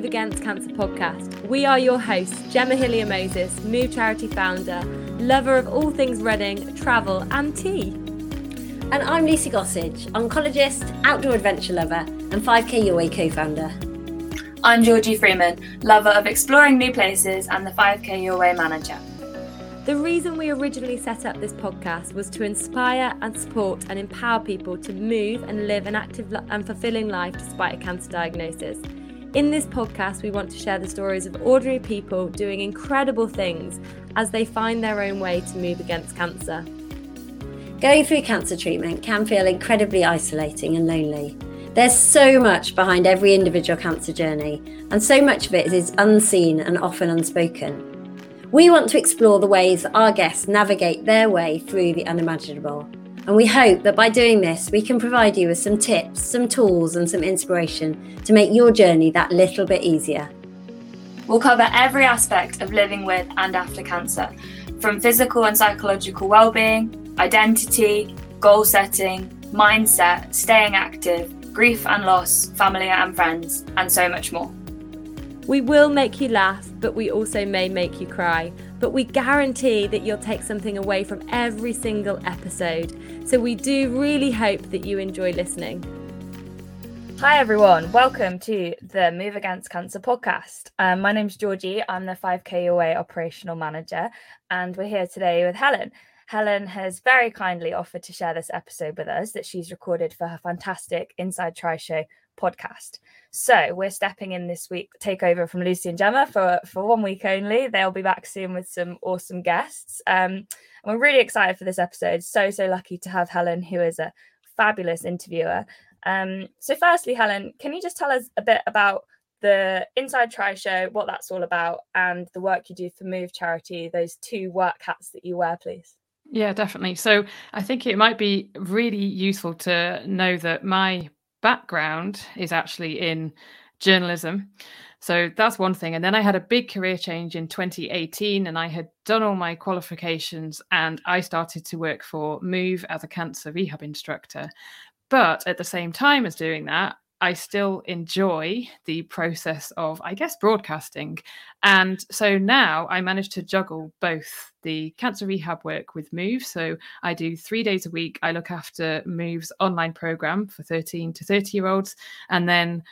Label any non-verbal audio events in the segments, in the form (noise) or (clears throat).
Move Against Cancer podcast. We are your hosts, Gemma Hillier Moses, Move Charity founder, lover of all things running, travel, and tea. And I'm Lucy Gossage, oncologist, outdoor adventure lover, and 5K Your Way co founder. I'm Georgie Freeman, lover of exploring new places and the 5K Your Way manager. The reason we originally set up this podcast was to inspire and support and empower people to move and live an active and fulfilling life despite a cancer diagnosis. In this podcast, we want to share the stories of ordinary people doing incredible things as they find their own way to move against cancer. Going through cancer treatment can feel incredibly isolating and lonely. There's so much behind every individual cancer journey, and so much of it is unseen and often unspoken. We want to explore the ways our guests navigate their way through the unimaginable. And we hope that by doing this, we can provide you with some tips, some tools, and some inspiration to make your journey that little bit easier. We'll cover every aspect of living with and after cancer, from physical and psychological well-being, identity, goal setting, mindset, staying active, grief and loss, family and friends, and so much more. We will make you laugh, but we also may make you cry. But we guarantee that you'll take something away from every single episode. So we do really hope that you enjoy listening. Hi, everyone. Welcome to the Move Against Cancer podcast. Um, my name's Georgie. I'm the 5K Your Way operational manager, and we're here today with Helen. Helen has very kindly offered to share this episode with us that she's recorded for her fantastic Inside Tri Show podcast. So we're stepping in this week, take over from Lucy and Gemma for, for one week only. They'll be back soon with some awesome guests. Um, and we're really excited for this episode. So, so lucky to have Helen, who is a fabulous interviewer. Um, so, firstly, Helen, can you just tell us a bit about the Inside Tri Show, what that's all about, and the work you do for Move Charity, those two work hats that you wear, please? Yeah, definitely. So I think it might be really useful to know that my background is actually in journalism. So that's one thing. And then I had a big career change in 2018 and I had done all my qualifications and I started to work for Move as a cancer rehab instructor. But at the same time as doing that, I still enjoy the process of, I guess, broadcasting. And so now I manage to juggle both the cancer rehab work with Move. So I do three days a week. I look after Move's online program for 13 to 30 year olds. And then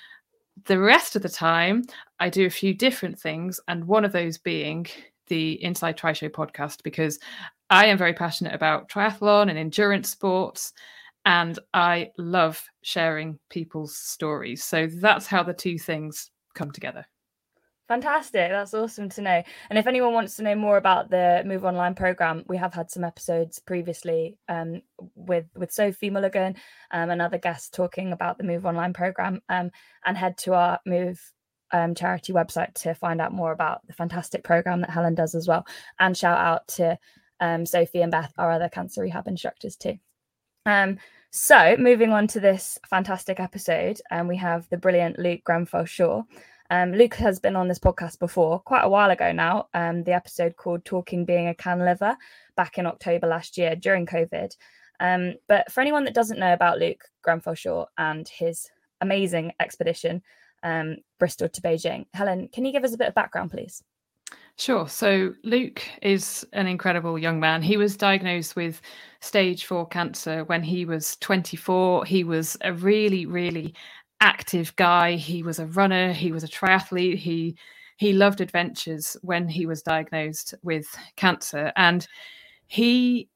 the rest of the time, I do a few different things. And one of those being the Inside Tri Show podcast, because I am very passionate about triathlon and endurance sports and I love sharing people's stories. So that's how the two things come together. Fantastic. That's awesome to know. And if anyone wants to know more about the Move Online program, we have had some episodes previously um, with with Sophie Mulligan um, and other guests talking about the Move Online program. Um, and head to our Move um, charity website to find out more about the fantastic program that Helen does as well. And shout out to um, Sophie and Beth, our other cancer rehab instructors too. Um, so, moving on to this fantastic episode, um, we have the brilliant Luke Grenfell Shaw. Um, Luke has been on this podcast before, quite a while ago now. Um, the episode called Talking Being a CanLiver back in October last year during COVID. Um, but for anyone that doesn't know about Luke Grenfell Shaw and his amazing expedition, um, Bristol to Beijing, Helen, can you give us a bit of background, please? Sure. So Luke is an incredible young man. He was diagnosed with stage four cancer when he was 24. He was a really, really active guy. He was a runner. He was a triathlete. He he loved adventures when he was diagnosed with cancer, and he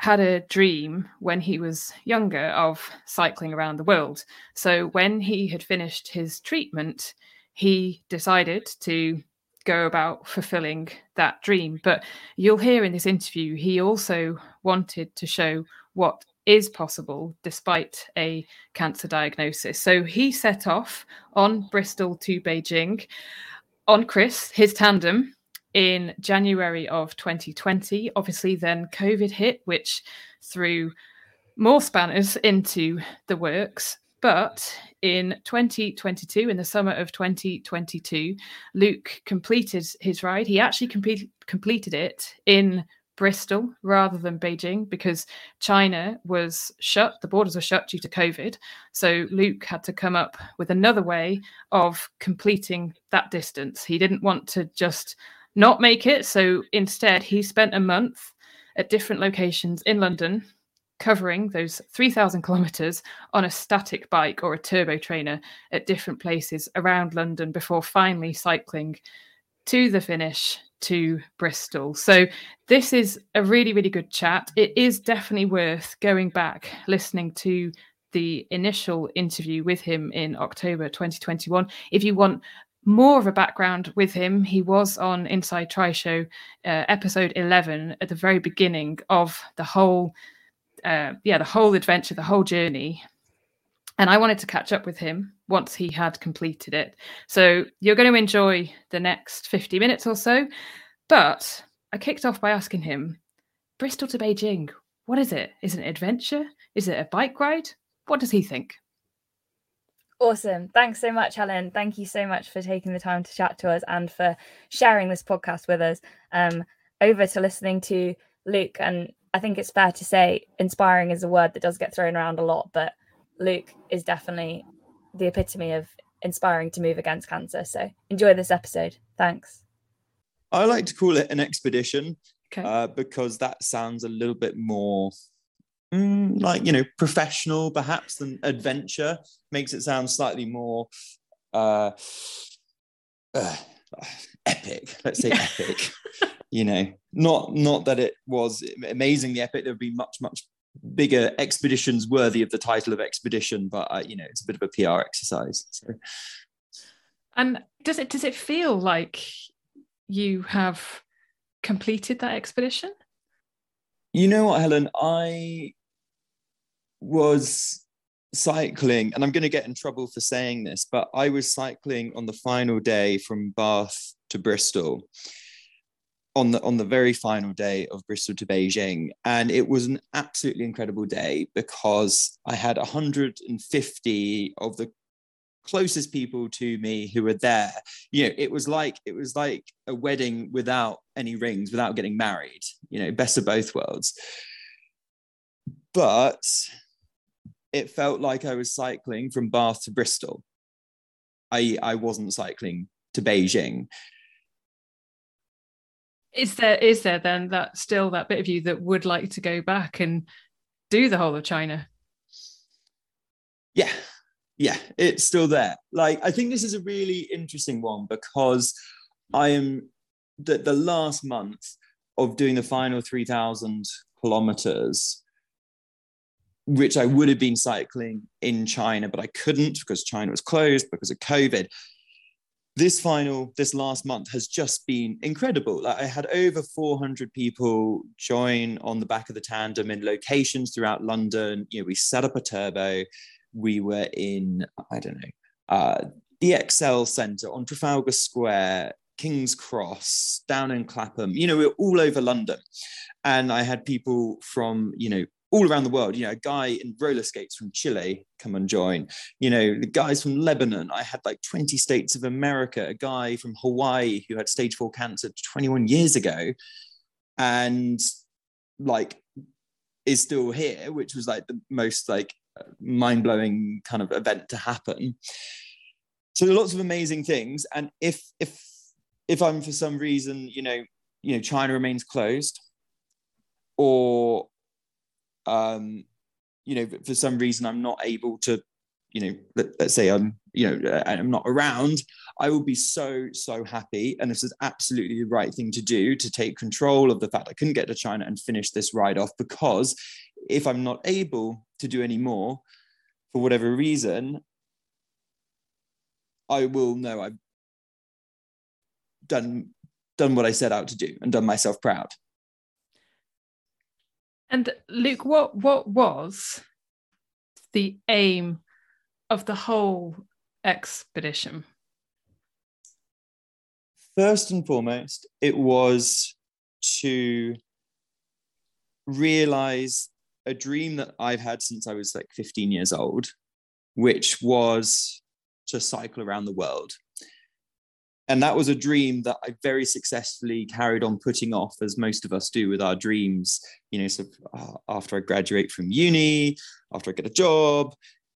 had a dream when he was younger of cycling around the world. So when he had finished his treatment, he decided to go about fulfilling that dream. But you'll hear in this interview, he also wanted to show what is possible despite a cancer diagnosis. So he set off on Bristol to Beijing on Chris, his tandem, in January of 2020. Obviously, then COVID hit, which threw more spanners into the works. But in 2022, in the summer of 2022, Luke completed his ride. He actually complete, completed it in Bristol rather than Beijing because China was shut, the borders were shut due to COVID. So Luke had to come up with another way of completing that distance. He didn't want to just not make it. So instead, he spent a month at different locations in London covering those 3,000 kilometres on a static bike or a turbo trainer at different places around London before finally cycling to the finish to Bristol. So this is a really, really good chat. It is definitely worth going back, listening to the initial interview with him in October 2021. If you want more of a background with him, he was on Inside Tri Show uh, episode 11 at the very beginning of the whole, uh, yeah, the whole adventure, the whole journey. And I wanted to catch up with him once he had completed it. So you're going to enjoy the next 50 minutes or so. But I kicked off by asking him Bristol to Beijing, what is it? Is it an adventure? Is it a bike ride? What does he think? Awesome. Thanks so much, Helen. Thank you so much for taking the time to chat to us and for sharing this podcast with us. Um, over to listening to Luke. And I think it's fair to say inspiring is a word that does get thrown around a lot, but Luke is definitely the epitome of inspiring to move against cancer. So enjoy this episode. Thanks. I like to call it an expedition okay. uh, because that sounds a little bit more mm, like, you know, professional perhaps than adventure. Makes it sound slightly more uh, uh, epic. Let's say epic. (laughs) you know, not not that it was amazingly epic. There would be much much bigger expeditions worthy of the title of expedition, but uh, you know, it's a bit of a PR exercise. So. And does it does it feel like you have completed that expedition? You know what, Helen? I was cycling, and I'm going to get in trouble for saying this, but I was cycling on the final day from Bath to Bristol on the on the very final day of Bristol to Beijing, and it was an absolutely incredible day because I had 150 of the closest people to me who were there. You know, it was like it was like a wedding without any rings, without getting married. You know, best of both worlds. But it felt like I was cycling from Bath to Bristol. I I wasn't cycling to Beijing is there is there then that still that bit of you that would like to go back and do the whole of China? Yeah, yeah, it's still there. Like I think this is a really interesting one because I am the, the last month of doing the final 3000 kilometers which I would have been cycling in China, but I couldn't because China was closed because of COVID this final this last month has just been incredible like i had over 400 people join on the back of the tandem in locations throughout london you know we set up a turbo we were in i don't know uh, the ExCeL Centre on Trafalgar Square, King's Cross, down in Clapham. You know, we we're all over London. And I had people from, you know, all around the world. You know, a guy in roller skates from Chile come and join. You know, the guys from Lebanon. I had like 20 states of America. A guy from Hawaii who had stage four cancer 21 years ago, and like is still here, which was like the most like mind blowing kind of event to happen. So lots of amazing things, and if if if I'm for some reason, you know, you know, China remains closed, or um, you know, for some reason I'm not able to, you know, let, us say I'm, you know, uh, I'm not around, I will be so, so happy. And this is absolutely the right thing to do to take control of the fact I couldn't get to China and finish this ride off because if I'm not able to do any more for whatever reason, I will know I've done done what I set out to do and done myself proud. And Luke, what what was the aim of the whole expedition? First and foremost, it was to realize a dream that I've had since I was like 15 years old, which was to cycle around the world. And that was a dream that I very successfully carried on putting off, as most of us do with our dreams. You know, so uh, after I graduate from uni, after I get a job,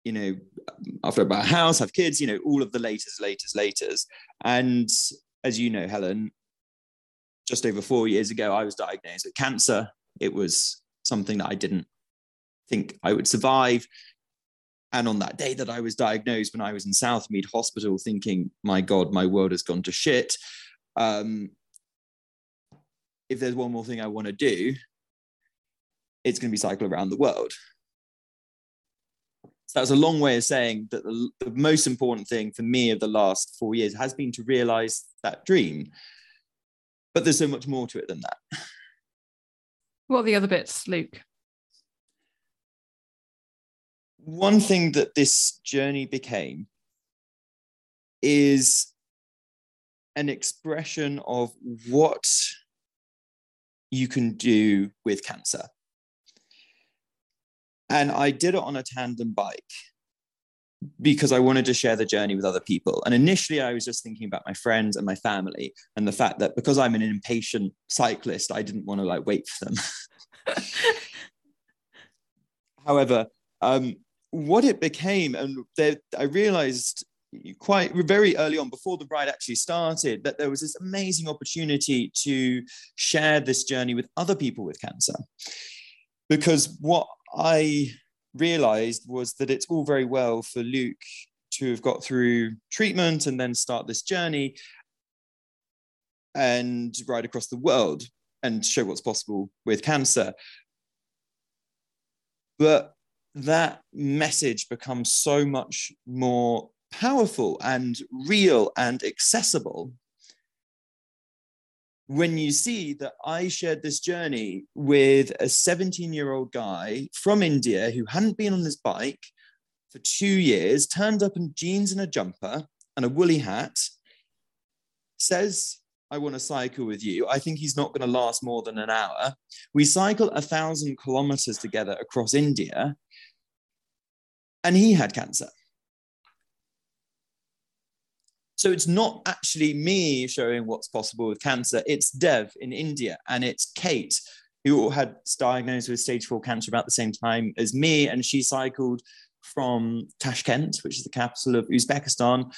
you know, after I buy a house, have kids, you know, all of the latest, latest, latest. And as you know, Helen, just over four years ago, I was diagnosed with cancer. It was something that I didn't think I would survive. And on that day that I was diagnosed, when I was in Southmead Hospital, thinking, my God, my world has gone to shit. Um, if there's one more thing I want to do, it's going to be cycle around the world. So that's a long way of saying that the, the, most important thing for me of the last four years has been to realize that dream. But there's so much more to it than that. What are the other bits, Luke? One thing that this journey became is an expression of what you can do with cancer. And I did it on a tandem bike because I wanted to share the journey with other people. And initially, I was just thinking about my friends and my family and the fact that because I'm an impatient cyclist, I didn't want to like wait for them. (laughs) However, um, what it became, and there, I realized quite very early on, before the ride actually started, that there was this amazing opportunity to share this journey with other people with cancer. Because what I realized was that it's all very well for Luke to have got through treatment and then start this journey and ride across the world and show what's possible with cancer. But that message becomes so much more powerful and real and accessible when you see that I shared this journey with a 17 year old guy from India who hadn't been on his bike for two years, turned up in jeans and a jumper and a woolly hat, says, I want to cycle with you. I think he's not going to last more than an hour. We cycle a thousand kilometers together across India and he had cancer. So it's not actually me showing what's possible with cancer. It's Dev in India and it's Kate who had diagnosed with stage four cancer about the same time as me. And she cycled from Tashkent, which is the capital of Uzbekistan,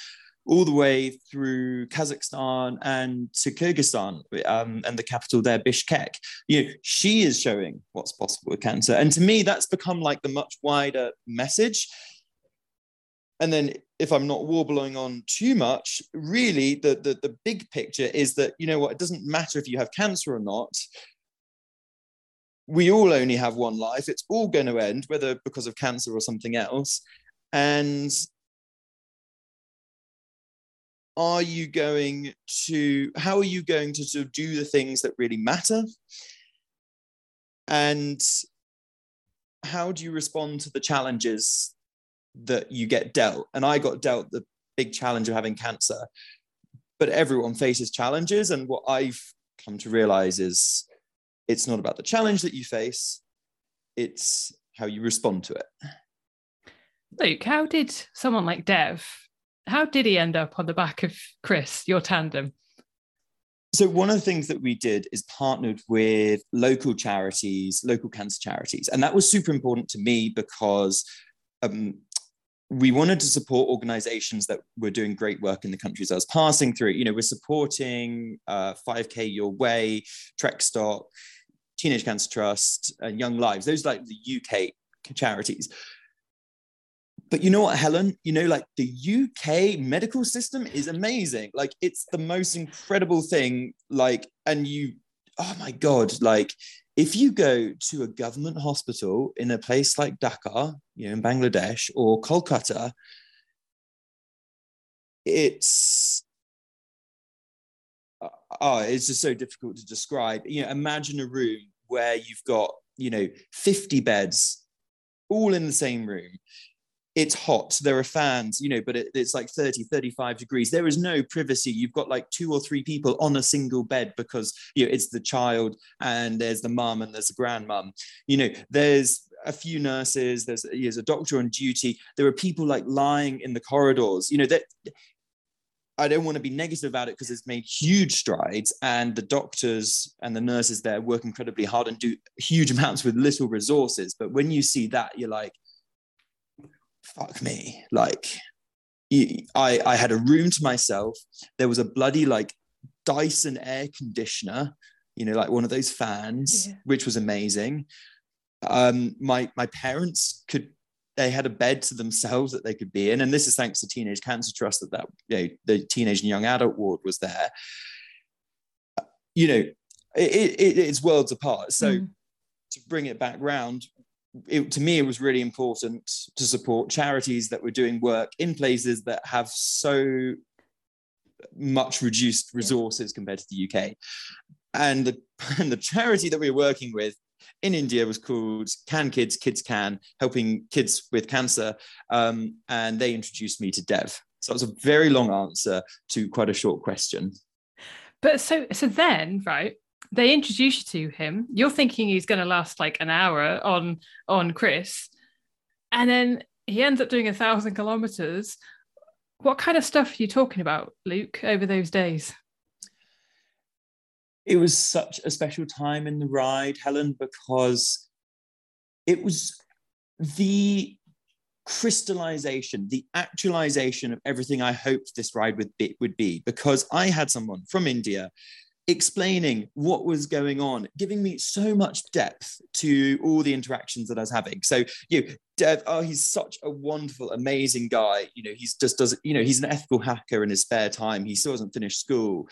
all the way through Kazakhstan and to Kyrgyzstan um, and the capital there, Bishkek. You know, she is showing what's possible with cancer. And to me, that's become like the much wider message. And then if I'm not warbling on too much, really the, the, the big picture is that, you know what, it doesn't matter if you have cancer or not. We all only have one life. It's all going to end, whether because of cancer or something else. And are you going to how are you going to sort of do the things that really matter? And how do you respond to the challenges that you get dealt? And i got dealt the big challenge of having cancer but everyone faces challenges. And what i've come to realize is it's not about the challenge that you face it's how you respond to it. Luke how did someone like dev how did he end up on the back of Chris, your tandem? So one of the things that we did is partnered with local charities, local cancer charities, and that was super important to me because um, we wanted to support organizations that were doing great work in the countries I was passing through. You know, we're supporting uh, 5K Your Way, Trekstock, Teenage Cancer Trust, and Young Lives. Those like the UK charities but you know what, Helen? You know, like the UK medical system is amazing. Like it's the most incredible thing. Like, and you, oh my God, like if you go to a government hospital in a place like Dhaka, you know, in Bangladesh or Kolkata, it's uh, oh, it's just so difficult to describe. You know, imagine a room where you've got, you know, 50 beds all in the same room it's hot there are fans you know but it, it's like 30 35 degrees. There is no privacy. You've got like two or three people on a single bed because you know it's the child and there's the mum and there's the grandmum. You know there's a few nurses there's, there's a doctor on duty. There are people like lying in the corridors you know that I don't want to be negative about it because it's made huge strides, and the doctors and the nurses there work incredibly hard and do huge (laughs) amounts with little resources. But when you see that, you're like, fuck me. Like, I, I had a room to myself. There was a bloody like Dyson air conditioner, you know, like one of those fans, yeah. which was amazing. Um, my my parents could they had a bed to themselves that they could be in. And this is thanks to Teenage Cancer Trust that, that you know, the teenage and young adult ward was there. You know, it, it, it's worlds apart. So mm. to bring it back round, it, to me, it was really important to support charities that were doing work in places that have so much reduced resources compared to the UK. And the, (laughs) and the charity that we were working with in India was called Can Kids, Kids Can, helping kids with cancer. Um, and they introduced me to Dev. So it was a very long answer to quite a short question. But so so then, right, they introduce you to him. You're thinking he's going to last like an hour on on Chris, and then he ends up doing a thousand kilometers. What kind of stuff are you talking about, Luke, over those days? it was such a special time in the ride, Helen, because it was the crystallization, the actualization of everything I hoped this ride would be, would be, because I had someone from India explaining what was going on, giving me so much depth to all the interactions that I was having. So, you know, Dev, oh, he's such a wonderful, amazing guy. You know, he's just does, you know, he's an ethical hacker in his spare time. He still hasn't finished school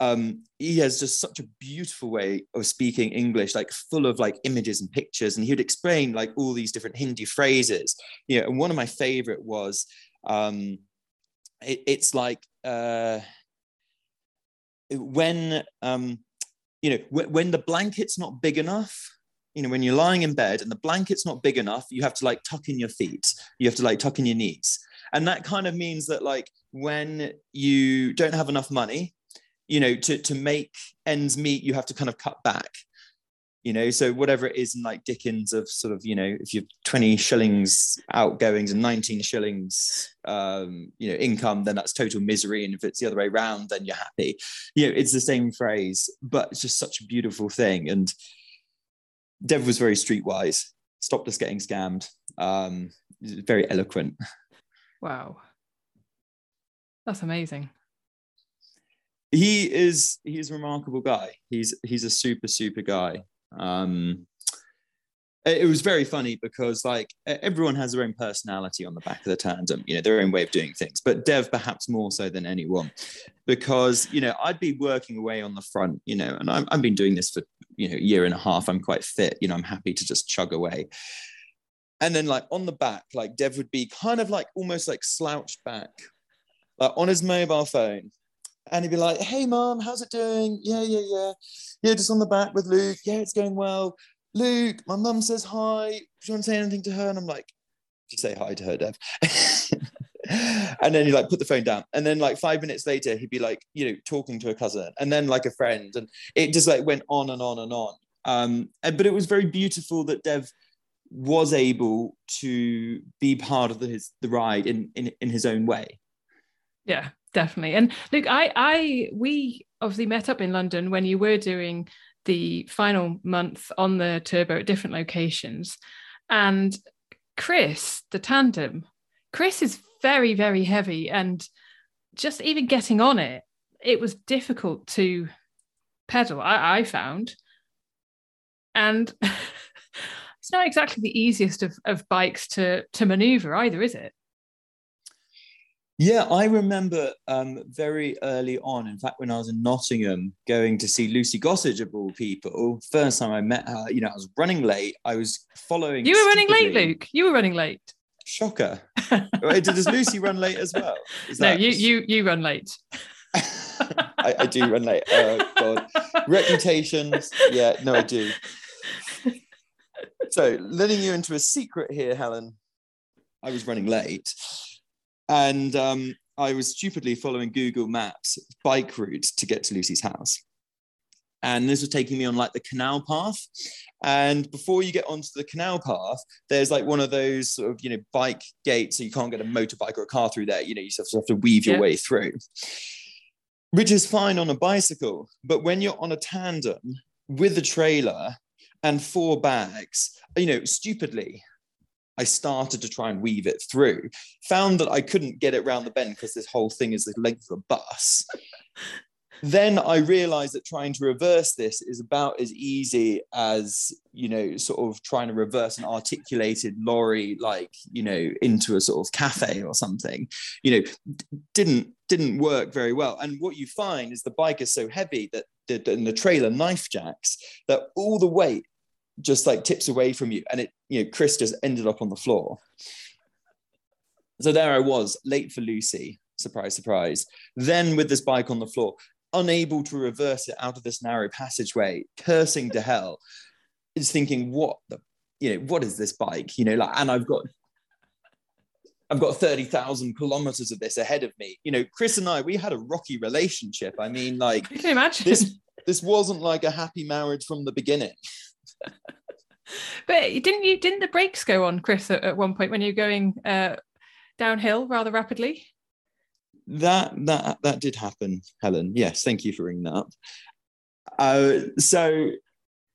um, he has just such a beautiful way of speaking English, like full of like images and pictures. And he would explain like all these different Hindi phrases. You know, and one of my favorite was um, it, it's like uh, when um, you know w- when the blanket's not big enough. You know, when you're lying in bed and the blanket's not big enough, you have to like tuck in your feet. You have to like tuck in your knees. And that kind of means that like when you don't have enough money you know to to make ends meet you have to kind of cut back you know so whatever it is in like dickens of sort of you know if you've 20 shillings outgoings and 19 shillings um you know income then that's total misery. And if it's the other way around then you're happy. You know it's the same phrase but it's just such a beautiful thing. And dev was very streetwise stopped us getting scammed um very eloquent. Wow. That's amazing. He is he's a remarkable guy. He's he's a super super guy. Um, it was very funny because like everyone has their own personality on the back of the tandem you know their own way of doing things but dev perhaps more so than anyone. Because you know i'd be working away on the front you know and i have been doing this for you know a year and a half. I'm quite fit you know i'm happy to just chug away. And then like on the back like dev would be kind of like almost like slouched back like on his mobile phone and he'd be like, "Hey, mom, how's it doing? Yeah, yeah, yeah, yeah, just on the back with Luke. Yeah, it's going well. Luke, my mum says hi. Do you want to say anything to her?" And I'm like, "Just say hi to her, Dev." (laughs) and then he like put the phone down, and then like five minutes later, he'd be like, you know, talking to a cousin, and then like a friend, and it just like went on and on and on. Um, and, but it was very beautiful that Dev was able to be part of the, his the ride in in in his own way. Yeah, definitely. And look, I, I, we obviously met up in London when you were doing the final month on the turbo at different locations. And Chris, the tandem, Chris is very, very heavy. And just even getting on it, it was difficult to pedal, I, I found. And (laughs) it's not exactly the easiest of, of bikes to, to maneuver either, is it? Yeah, I remember um, very early on, in fact, when I was in Nottingham going to see Lucy Gossage of all people, first time I met her, you know, I was running late. I was following. You were running late, Luke. You were running late. Shocker. (laughs) Does Lucy run late as well? Is no, you, you, you run late. (laughs) (laughs) I, I, do run late. Oh, God. Reputations. Yeah, no, I do. So, letting you into a secret here, Helen, I was running late and um, I was stupidly following Google Maps bike route to get to Lucy's house. and this was taking me on like the canal path. And before you get onto the canal path, there's like one of those sort of you know bike gates, so you can't get a motorbike or a car through there. You know, you just have to weave your yeah. way through, which is fine on a bicycle. But when you're on a tandem with a trailer and four bags, you know, stupidly, I started to try and weave it through. Found that I couldn't get it around the bend because this whole thing is the length of a bus. (laughs) then I realized that trying to reverse this is about as easy as, you know, sort of trying to reverse an articulated lorry, like, you know, into a sort of cafe or something, you know, didn't didn't work very well. And what you find is the bike is so heavy that the, and the trailer knife jacks that all the weight just like tips away from you and it you know chris just ended up on the floor so there i was late for lucy surprise surprise then with this bike on the floor unable to reverse it out of this narrow passageway cursing to hell is thinking what the you know what is this bike you know like and i've got I've got 30,000 kilometers of this ahead of me. You know, Chris and I, we had a rocky relationship. I mean, like, you can imagine this, this wasn't like a happy marriage from the beginning. But didn't you didn't the brakes go on chris at, at one point when you're going uh, downhill rather rapidly that that that did happen helen yes thank you for bringing that up uh, so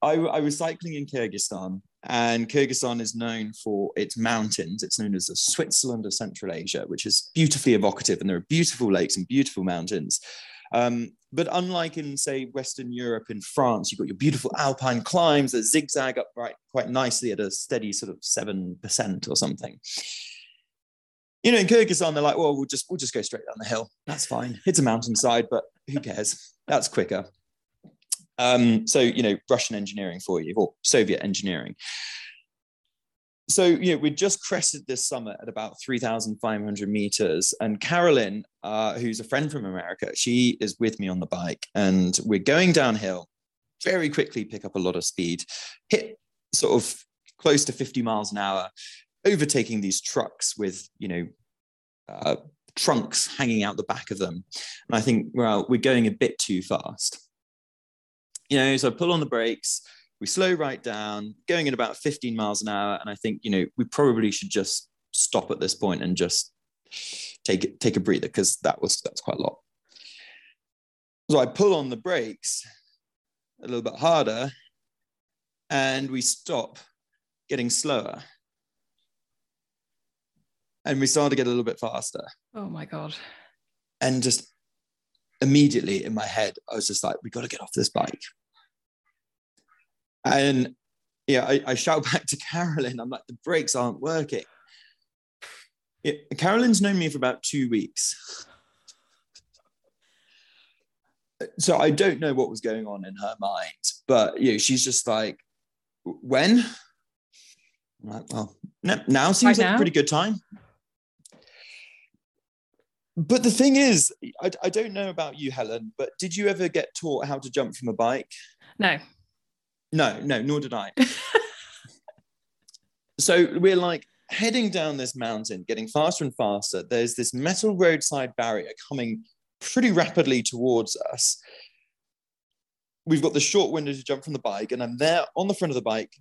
I, I was cycling in kyrgyzstan and Kyrgyzstan is known for its mountains. It's known as the Switzerland of Central Asia, which is beautifully evocative, and there are beautiful lakes and beautiful mountains. Um, but unlike in, say, Western Europe in France, you've got your beautiful alpine climbs that zigzag up right quite nicely at a steady sort of 7% or something. You know, in Kyrgyzstan, they're like, well, we'll just we'll just go straight down the hill. That's fine. It's a mountainside, but who cares? That's quicker. Um, so, you know, Russian engineering for you, or Soviet engineering so you know we just crested this summit at about 3500 meters. And carolyn uh, who's a friend from america she is with me on the bike. And we're going downhill very quickly pick up a lot of speed hit sort of close to 50 miles an hour overtaking these trucks with you know uh, trunks hanging out the back of them. And i think well we're going a bit too fast. You know so i pull on the brakes we slow right down, going at about 15 miles an hour. And I think, you know, we probably should just stop at this point and just take it, take a breather because that was that's quite a lot. So I pull on the brakes a little bit harder and we stop getting slower. And we start to get a little bit faster. Oh my God. And just immediately in my head, I was just like, we got to get off this bike. And yeah, I, I shout (laughs) back to Carolyn, I'm like, the brakes aren't working. It, Carolyn's known me for about two weeks. So I don't know what was going on in her mind, but you know, she's just like, when? I'm like, well, now seems right like now? a pretty good time. But the thing is, I, I don't know about you, Helen, but did you ever get taught how to jump from a bike? No. No, no, nor did I. (laughs) so we're like heading down this mountain, getting faster and faster. There's this metal roadside barrier coming pretty rapidly towards us. We've got the short window to jump from the bike, and I'm there on the front of the bike,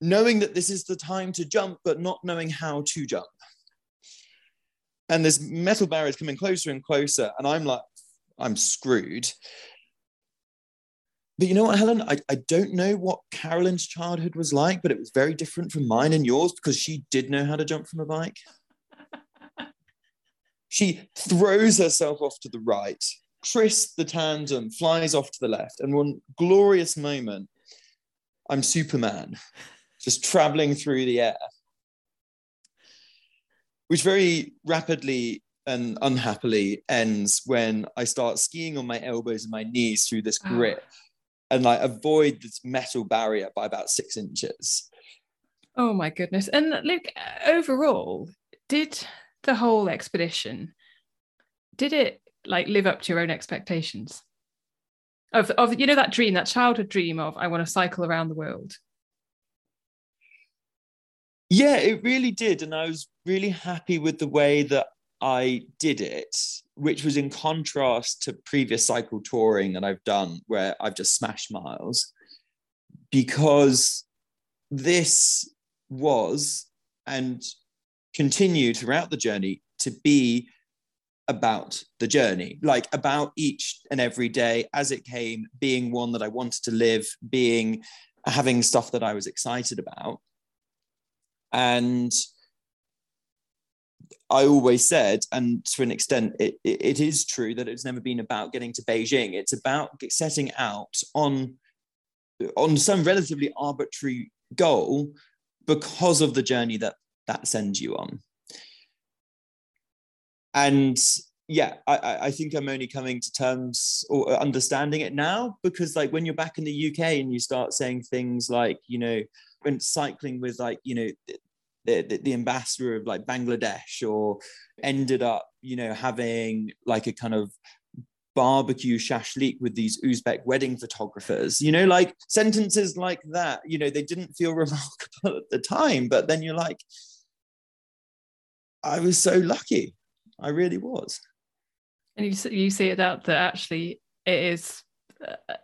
knowing that this is the time to jump, but not knowing how to jump. And this metal barrier is coming closer and closer, and I'm like, I'm screwed. But you know what, Helen? I, I don't know what Carolyn's childhood was like, but it was very different from mine and yours because she did know how to jump from a bike. (laughs) she throws herself off to the right. Chris, the tandem, flies off to the left. And one glorious moment, I'm Superman, just traveling through the air, which very rapidly and unhappily ends when I start skiing on my elbows and my knees through this oh. grip and like avoid this metal barrier by about six inches. Oh my goodness. And look, overall, did the whole expedition, did it like live up to your own expectations? Of, of you know that dream, that childhood dream of I want to cycle around the world. Yeah, it really did. And I was really happy with the way that I did it, which was in contrast to previous cycle touring that I've done, where I've just smashed miles, because this was and continued throughout the journey to be about the journey, like about each and every day as it came, being one that I wanted to live, being having stuff that I was excited about. And I always said, and to an extent, it, it, is true that it's never been about getting to Beijing. It's about setting out on, on some relatively arbitrary goal because of the journey that that sends you on. And yeah, I, I think I'm only coming to terms or understanding it now because, like, when you're back in the UK and you start saying things like, you know, when cycling with like, you know, the, the, the, ambassador of like Bangladesh or ended up, you know, having like a kind of barbecue shashlik with these Uzbek wedding photographers, you know, like sentences like that, you know, they didn't feel (laughs) remarkable at the time, but then you're like, I was so lucky. I really was. And you, you see it out that actually it is uh,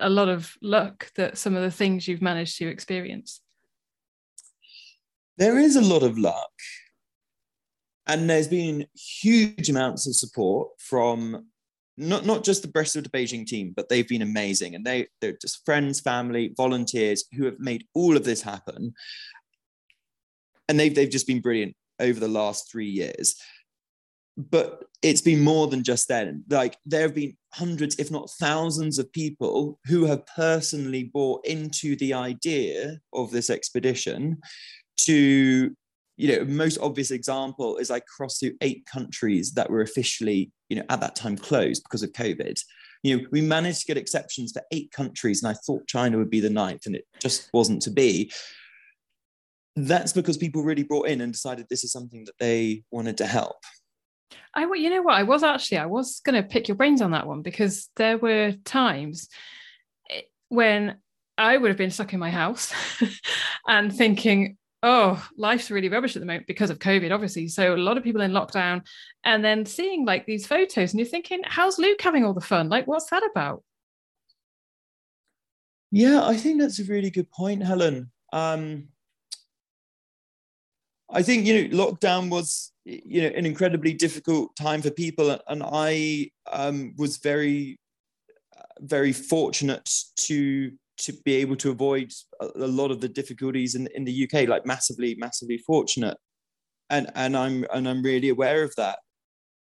a lot of luck that some of the things you've managed to experience. There is a lot of luck. And there's been huge amounts of support from not, not just the Bristol to Beijing team, but they've been amazing. And they, they're just friends, family, volunteers who have made all of this happen. And they've, they've just been brilliant over the last three years. But it's been more than just then. Like there have been hundreds, if not thousands, of people who have personally bought into the idea of this expedition to you know most obvious example is i crossed through eight countries that were officially you know at that time closed because of covid. You know we managed to get exceptions for eight countries and i thought china would be the ninth and it just wasn't to be. That's because people really brought in and decided this is something that they wanted to help. I you know what? I was actually i was going to pick your brains on that one because there were times eh, when i would have been stuck in my house (laughs) and thinking oh, life's really rubbish at the moment because of COVID, obviously. So a lot of people in lockdown, and then seeing like these photos, and you're thinking, how's Luke having all the fun? Like, what's that about? Yeah, I think that's a really good point, Helen. Um, I think you know lockdown was you know an incredibly difficult time for people, and I um, was very very fortunate to to be able to avoid a, lot of the difficulties in, in the UK, like massively, massively fortunate. And, and I'm and I'm really aware of that.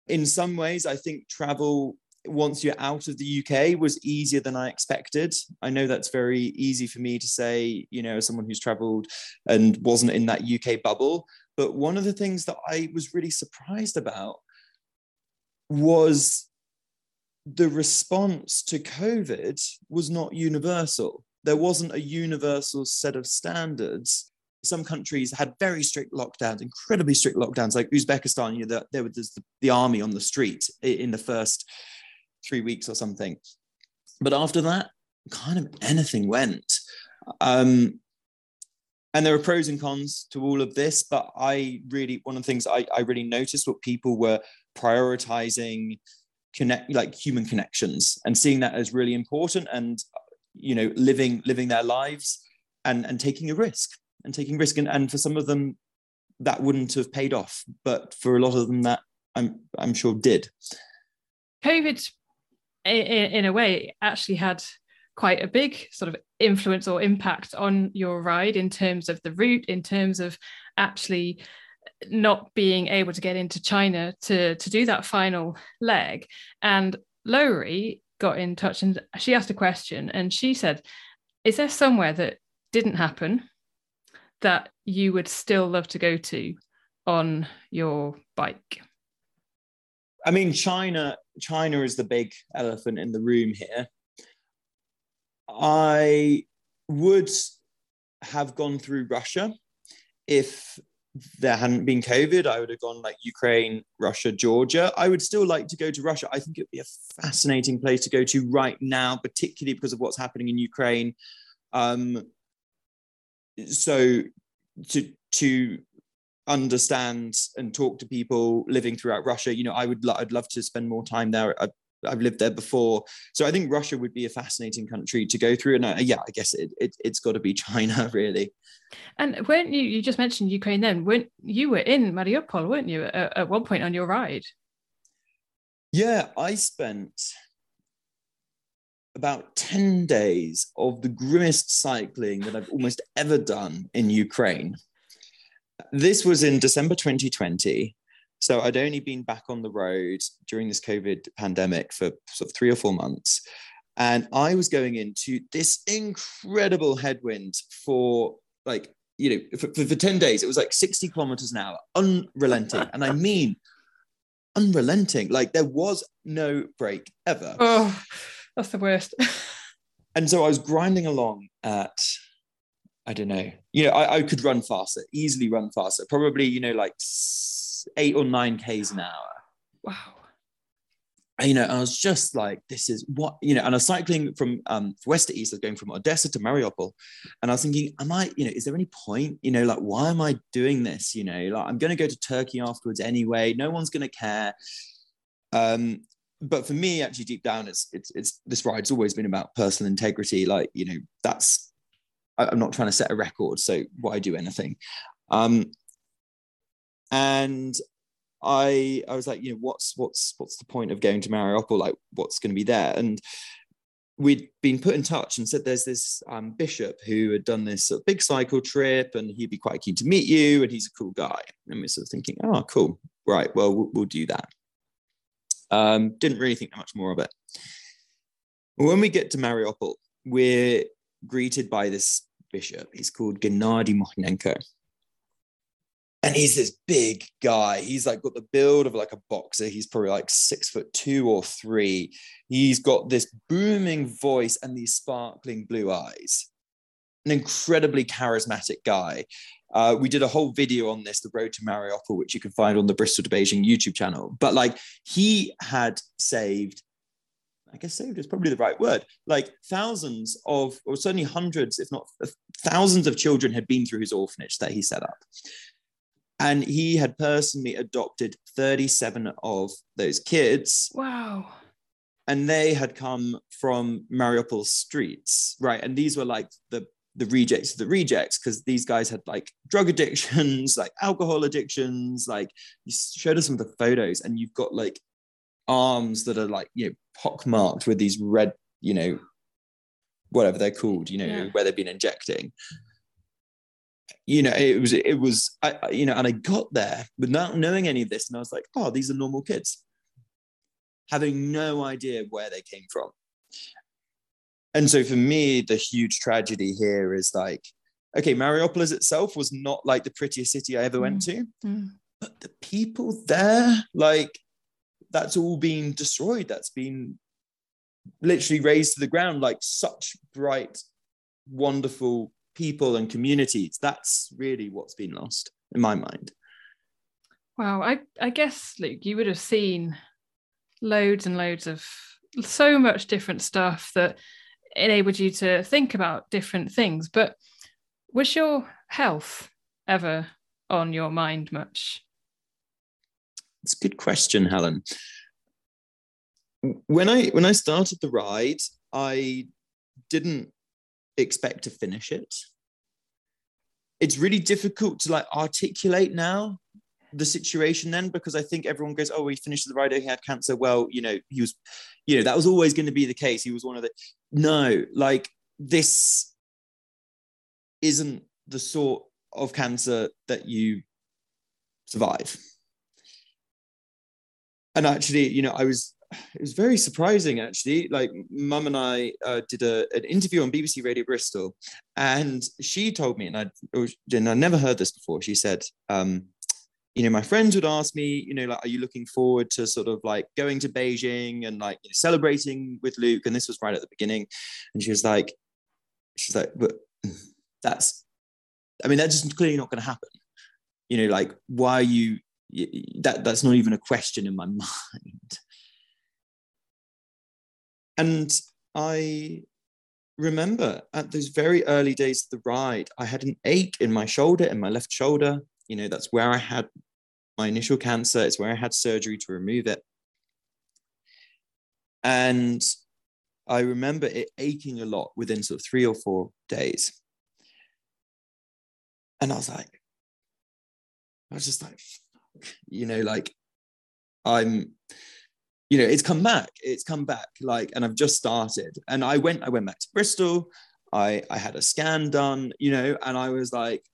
In some ways, I think travel once you're out of the UK was easier than I expected. I know that's very easy for me to say, you know, as someone who's traveled and wasn't in that UK bubble. But one of the things that I was really surprised about was the response to COVID was not universal. There wasn't a universal set of standards. Some countries had very strict lockdowns, incredibly strict lockdowns, like Uzbekistan. You know, there was the, the army on the street in the first three weeks or something. But after that, kind of anything went. Um, and there are pros and cons to all of this, but I really, one of the things I, I really noticed what people were prioritizing connect like human connections and seeing that as really important and you know living living their lives and and taking a risk and taking risk and, and for some of them that wouldn't have paid off but for a lot of them that i'm i'm sure did covid in, a way actually had quite a big sort of influence or impact on your ride in terms of the route in terms of actually not being able to get into China to to do that final leg. And Lowry got in touch and she asked a question and she said, Is there somewhere that didn't happen that you would still love to go to on your bike? I mean, China, China is the big elephant in the room here. I would have gone through Russia if there hadn't been COVID, I would have gone like Ukraine, Russia, Georgia. I would still like to go to Russia. I think it'd be a fascinating place to go to right now, particularly because of what's happening in Ukraine. Um, so to to understand and talk to people living throughout Russia. You know, I would lo- I'd love to spend more time there. I, I've lived there before, so I think Russia would be a fascinating country to go through. And I, yeah, I guess it, it has got to be (laughs) China, really. And weren't you? You just mentioned Ukraine. Then weren't you were in Mariupol, weren't you, at, at one point on your ride? Yeah, I spent about 10 days of the grimmest cycling that I've almost ever done in Ukraine. This was in December 2020. So I'd only been back on the road during this COVID pandemic for sort of three or four months. And I was going into this incredible headwind for like, you know, for, for, for 10 days. It was like 60 kilometers an hour, unrelenting. and I mean, unrelenting. Like there was no break ever. Oh, that's the worst. (laughs) and so I was grinding along at, I don't know, you know, I, I could run faster, easily run faster, probably, you know, like eight or nine Ks an hour. Wow. you know, I was just like, this is what, you know, and I was cycling from um, west to east, I was going from Odessa to Mariupol. And I was thinking, am I, you know, is there any point, you know, like, why am I doing this? You know, like, I'm going to go to Turkey afterwards anyway. No one's going to care. Um, but for me, actually, deep down, it's, it's, it's, this ride's always been about personal integrity. Like, you know, that's, I'm not trying to set a record. So why do anything? Um, and I I was like, you know, what's what's what's the point of going to Mariupol? Like, what's going to be there? And we'd been put in touch and said there's this um, bishop who had done this sort of big cycle trip and he'd be quite keen to meet you and he's a cool guy. And we're sort of thinking, oh, cool, right, well, we'll, we'll do that. Um, didn't really think much more of it. When we get to Mariupol, we're greeted by this bishop. He's called Gennady Mokhnenko and he's this big guy. He's like got the build of like a boxer. He's probably like six foot two or three. He's got this booming voice and these sparkling blue eyes. An incredibly charismatic guy. Uh, we did a whole video on this, the road to Mariupol, which you can find on the Bristol to Beijing YouTube channel. But like he had saved, I guess saved is probably the right word. Like thousands of, or certainly hundreds, if not thousands of children had been through his orphanage that he set up. And he had personally adopted 37 of those kids. Wow. And they had come from Mariupol streets, right? And these were like the the rejects of the rejects because these guys had like drug (laughs) addictions, like alcohol addictions. Like you showed us some of the photos, and you've got like arms that are like you know pockmarked with these red, you know, whatever they're called, you know, yeah. where they've been injecting you know, it was, it was, I, you know, and I got there without knowing any of this. And I was like, oh, these are normal kids, having no idea where they came from. And so for me, the huge tragedy here is like, okay, Mariupol itself was not like the prettiest city I ever mm. went to, mm. but the people there, like, that's all been destroyed. That's been literally razed to the ground, like such bright, wonderful people and communities. That's really what's been lost in my mind. Wow, I, I guess Luke, you would have seen loads and loads of so much different stuff that enabled you to think about different things. But was your health ever on your mind much? It's a good question, Helen. When I when I started the ride, I didn't expect to finish it. It's really difficult to like articulate now the situation then because I think everyone goes, oh, he finished the ride, he had cancer. Well, you know, he was, you know, that was always going to be the case. He was one of the, no, like this isn't the sort of cancer that you survive. And actually, you know, I was it was very surprising actually. Like mum and I uh, did a, an interview on BBC Radio Bristol, and she told me, and I and I never heard this before. She said, um, you know, my friends would ask me, you know, like, are you looking forward to sort of like going to Beijing and like you know, celebrating with Luke? And this was right at the beginning, and she was like, she's like, but (clears throat) that's, I mean, that's just clearly not going to happen. You know, like, why are you? That that's not even a question in my (laughs) mind. And I remember at those very early days of the ride, I had an ache in my shoulder, in my left shoulder. You know, that's where I had my initial cancer. It's where I had surgery to remove it. And I remember it aching a lot within sort of three or four days. And I was like, I was just like, you know, like I'm, you know, it's come back. It's come back. Like, and I've just started. And I went, I went back to Bristol. I I had a scan done, you know, and I was like,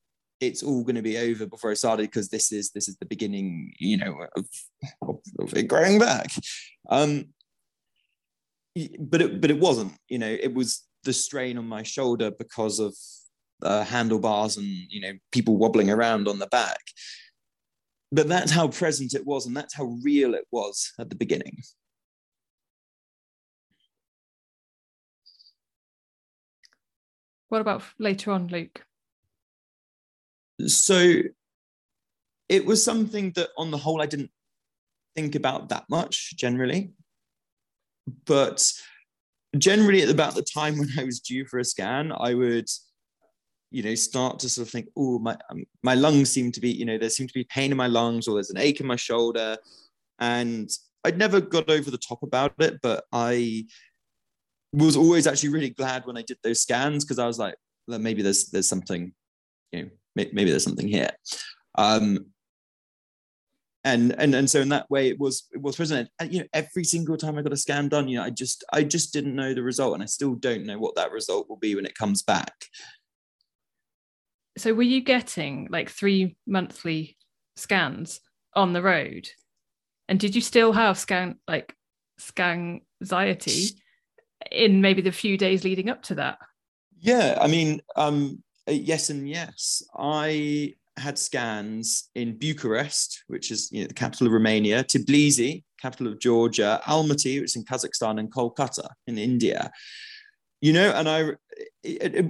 it's all going to be over before I started because this is this is the beginning, you know, of, of it growing back. Um, but it but it wasn't, you know, it was the strain on my shoulder because of uh, handlebars and you know people wobbling around on the back but that's how present it was and that's how real it was at the beginning. What about later on luke? So it was something that on the whole i didn't think about that much generally. But generally at about the time when i was due for a scan i would you know start to sort of think oh my um, my lungs seem to be you know there seems to be pain in my lungs or there's an ache in my shoulder. And i'd never got over the top about it but i was always actually really glad when i did those scans because i was like well, maybe there's there's something you know maybe there's something here. Um and and and so in that way it was it was present. And you know every single time i got a scan done you know i just i just didn't know the result and i still don't know what that result will be when it comes back so were you getting like three monthly scans on the road? And did you still have scan like scan anxiety in maybe the few days leading up to that? Yeah i mean um yes and yes. I had scans in bucharest which is you know the capital of romania tbilisi capital of georgia almaty which is in kazakhstan and kolkata in india. You know and i it, it,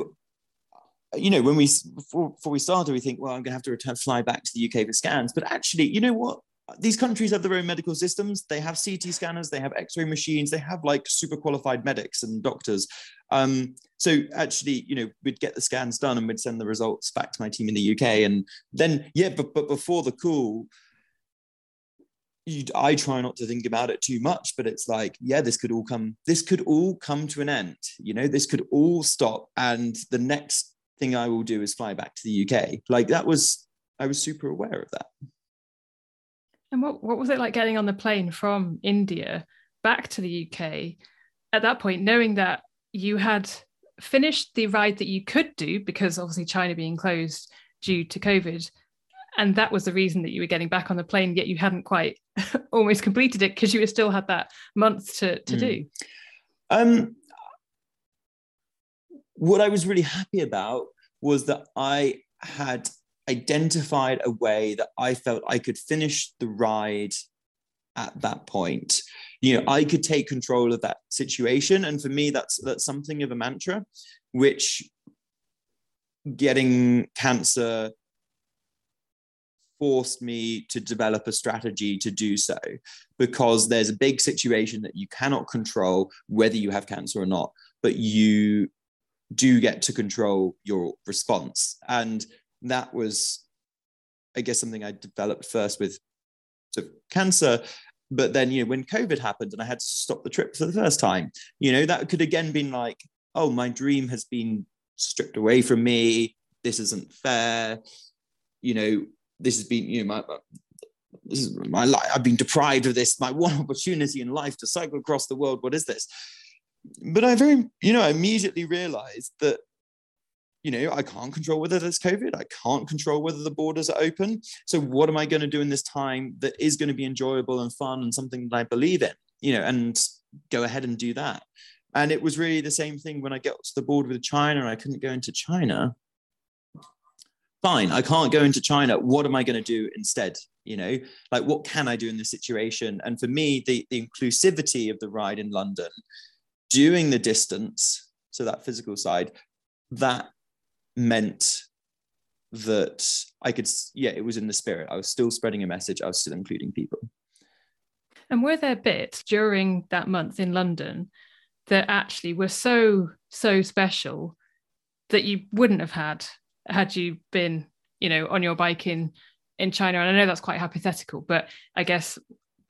you know, when we before, before we started, we think, well, I'm going to have to return, fly back to the UK for scans. But actually, you know what? These countries have their own medical systems. They have CT scanners, they have X-ray machines, they have like super qualified medics and doctors. Um, so actually, you know, we'd get the scans done and we'd send the results back to my team in the UK. And then, yeah, but but before the call, you I try not to think about it too much, but it's like, yeah, this could all come, this could all come to an end. You know, this could all stop, and the next thing I will do is fly back to the UK. Like that was, I was super aware of that. And what, what was it like getting on the plane from India back to the UK at that point, knowing that you had finished the ride that you could do because obviously China being closed due to COVID. And that was the reason that you were getting back on the plane, yet you hadn't quite (laughs) almost completed it because you still had that month to, to mm. do. Um, what I was really happy about was that I had identified a way that I felt I could finish the ride at that point. You know, I could take control of that situation. And for me, that's that's something of a mantra, which getting cancer forced me to develop a strategy to do so because there's a big situation that you cannot control whether you have cancer or not but you do get to control your response. And that was, I guess, something I developed first with sort of cancer. But then, you know, when COVID happened and I had to stop the trip for the first time, you know, that could again been like, oh, my dream has been stripped away from me. This isn't fair. You know, this has been, you know, my, this is my life. I've been deprived of this, my (laughs) one opportunity in life to cycle across the world. What is this? But I very, you know, I immediately realized that, you know, I can't control whether there's COVID. I can't control whether the borders are open. So what am I going to do in this time that is going to be enjoyable and fun and something that I believe in, you know, and go ahead and do that. And it was really the same thing when I got to the border with China and I couldn't go into China. Fine, I can't go into China. What am I going to do instead? You know, like what can I do in this situation? And for me, the, the inclusivity of the ride in London doing the distance, so that physical side, that meant that I could, yeah, it was in the spirit. I was still spreading a message, I was still including people. And were there bits during that month in London that actually were so, so special that you wouldn't have had had you been, you know, on your bike in in China? And I know that's quite hypothetical, but I guess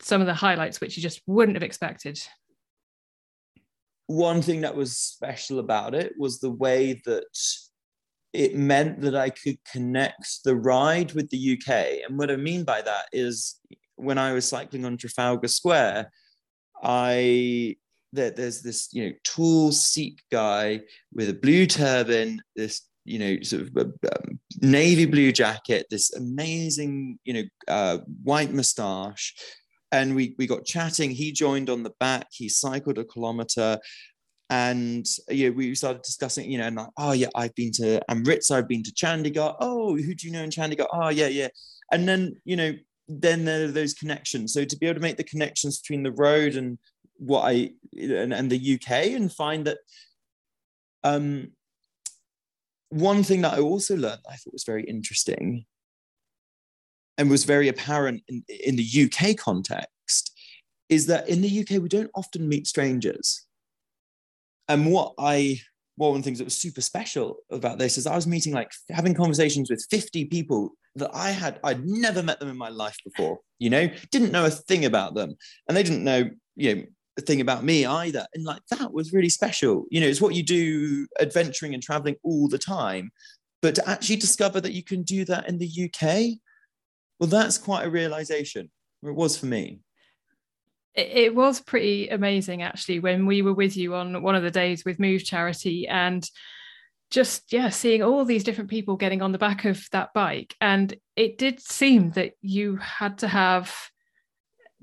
some of the highlights which you just wouldn't have expected. One thing that was special about it was the way that it meant that I could connect the ride with the UK. And what I mean by that is when I was cycling on Trafalgar Square, I that there's this you know tall Sikh guy with a blue turban, this you know sort of um, navy blue jacket, this amazing you know uh, white moustache, and we we got chatting. He joined on the back. He cycled a kilometer. And yeah, we started discussing, you know, and like, oh yeah, I've been to Amritsar, I've been to Chandigarh. Oh, who do you know in Chandigarh? Oh yeah, yeah. And then, you know, then there are those connections. So to be able to make the connections between the road and what I and, and the UK and find that um, one thing that I also learned I thought was very interesting and was very apparent in, in the UK context is that in the UK we don't often meet strangers. And what I one of the things that was super special about this is I was meeting like having conversations with 50 people that I had I'd never met them in my life before, you know, didn't know a thing about them. And they didn't know, you know, a thing about me either. And like that was really special. You know, it's what you do adventuring and traveling all the time. But to actually discover that you can do that in the UK, well, that's quite a realization. It was for me. It was pretty amazing actually when we were with you on one of the days with Move Charity and just yeah seeing all these different people getting on the back of that bike and it did seem that you had to have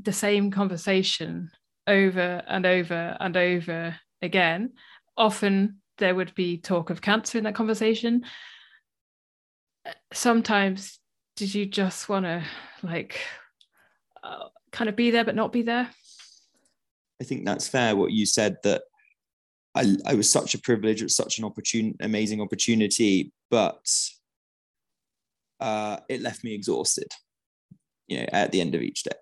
the same conversation over and over and over again often there would be talk of cancer in that conversation sometimes did you just want to like uh, kind of be there but not be there i think that's fair what you said that I, I was such a privilege. It was such an opportune, amazing opportunity, but uh, it left me exhausted. You know, at the end of each day.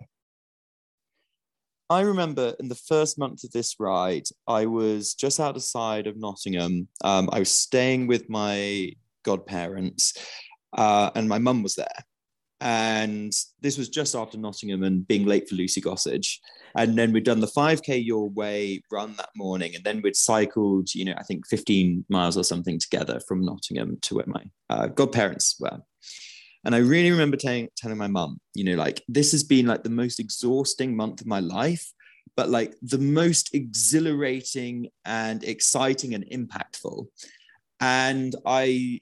I remember in the first month of this ride, I was just outside of Nottingham. Um, I was staying with my godparents, uh, and my mum was there. And this was just after Nottingham and being late for Lucy Gossage. And then we'd done the 5K Your Way run that morning. And then we'd cycled, you know, I think 15 miles or something together from Nottingham to where my uh, godparents were. And I really remember t- telling my mum, you know, like this has been like the most exhausting month of my life, but like the most exhilarating and exciting and impactful. And I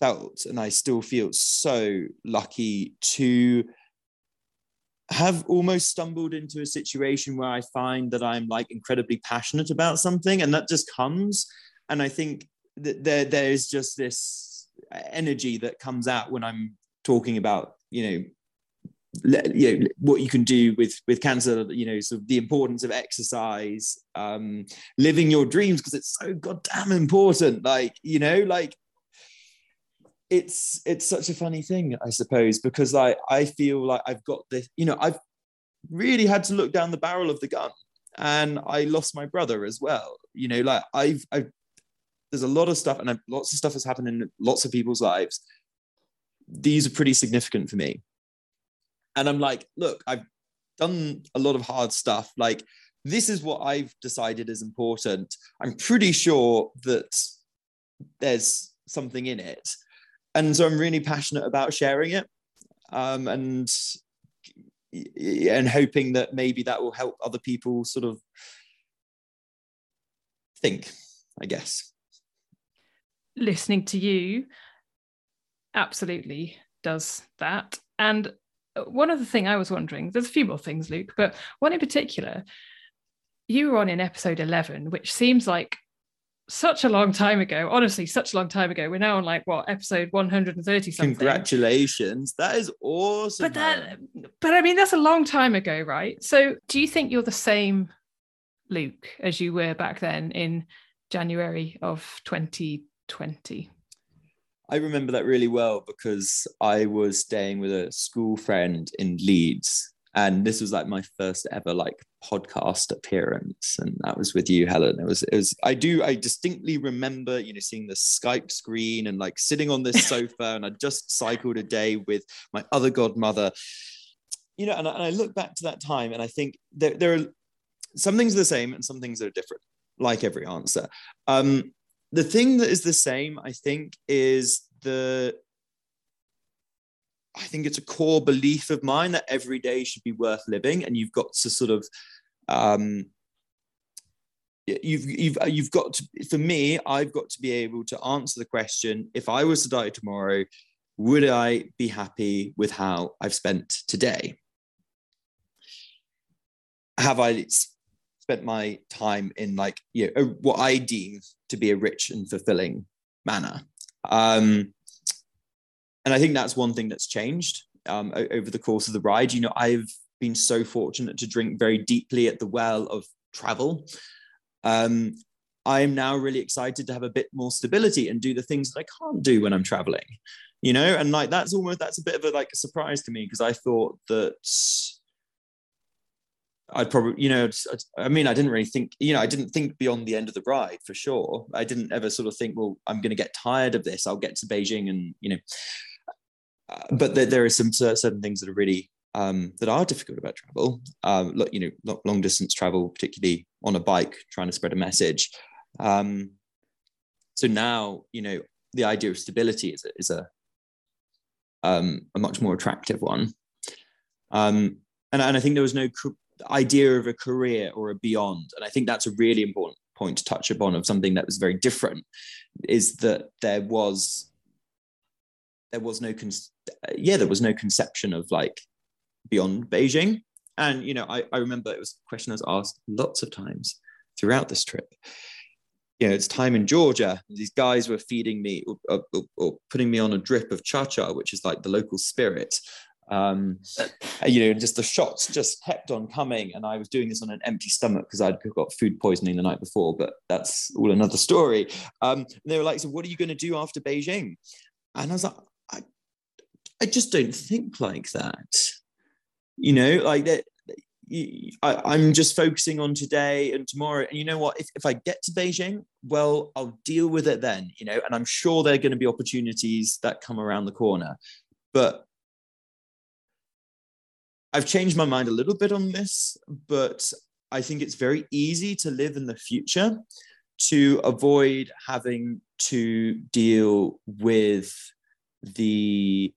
felt and I still feel so lucky to have almost stumbled into a situation where I find that I'm like incredibly passionate about something and that just comes. And I think that there there is just this energy that comes out when I'm talking about you know you know what you can do with with cancer you know sort of the importance of exercise um living your dreams because it's so goddamn important like you know like it's it's such a funny thing i suppose because i i feel like i've got this you know i've really had to look down the barrel of the gun and i lost my brother as well you know like i've i've there's a lot of stuff and I've, lots of stuff has happened in lots of people's lives. These are pretty significant for me. And i'm like look i've done a lot of hard stuff. Like this is what i've decided is important. I'm pretty sure that there's something in it and so I'm really passionate about sharing it, um, and and hoping that maybe that will help other people sort of think. I guess listening to you absolutely does that, and one other thing I was wondering. There's a few more things, Luke, but one in particular. You were on in episode 11, which seems like such a long time ago. Honestly, such a long time ago. We're now on like what episode 130 something. Congratulations. That is awesome. But that but I mean that's a long time ago, right? So do you think you're the same Luke as you were back then in January of 2020? I remember that really well because I was staying with a school friend in Leeds and this was like my first ever like podcast appearance and that was with you helen. It was it was i do i distinctly remember you know seeing the skype screen and like sitting on this (laughs) sofa and i just cycled a day with my other godmother. You know and I, and I look back to that time and i think there, there are some things are the same and some things are different like every answer. Um the thing that is the same i think is the I think it's a core belief of mine that every day should be worth living, and you've got to sort of um, you've you've you've got to for me i've got to be able to answer the question if i was to die tomorrow would i be happy with how i've spent today? Have i spent my time in like you know what i deem to be a rich and fulfilling manner? Um and I think that's one thing that's changed um, over the course of the ride. You know, I've been so fortunate to drink very deeply at the well of travel. Um, I am now really excited to have a bit more stability and do the things that I can't do when I'm traveling. You know, and like that's almost that's a bit of a like a surprise to me because I thought that I'd probably, you know, I mean, I didn't really think, you know, I didn't think beyond the end of the ride for sure. I didn't ever sort of think, well, I'm going to get tired of this. I'll get to Beijing and, you know, but there, there are some certain things that are really um, that are difficult about travel. Um, you know, long distance travel, particularly on a bike, trying to spread a message. Um, so now, you know, the idea of stability is a, is a, um, a much more attractive one. Um, and, and I think there was no idea of a career or a beyond. And I think that's a really important point to touch upon of something that was very different is that there was there was no con- yeah there was no conception of like beyond beijing and you know I, I remember it was a question i was asked lots of times throughout this trip you know it's time in georgia these guys were feeding me or, or, or putting me on a drip of cha-cha which is like the local spirit um, you know, just the shots just kept on coming. And I was doing this on an empty stomach because I'd got food poisoning the night before, but that's all another story. Um, they were like, So, what are you going to do after Beijing? And I was like, I just don't think like that. You know, like that. I, am just focusing on today and tomorrow. And you know what? If, if I get to Beijing, well, I'll deal with it then, you know, and I'm sure there are going to be opportunities that come around the corner. But I've changed my mind a little bit on this, but I think it's very easy to live in the future to avoid having to deal with the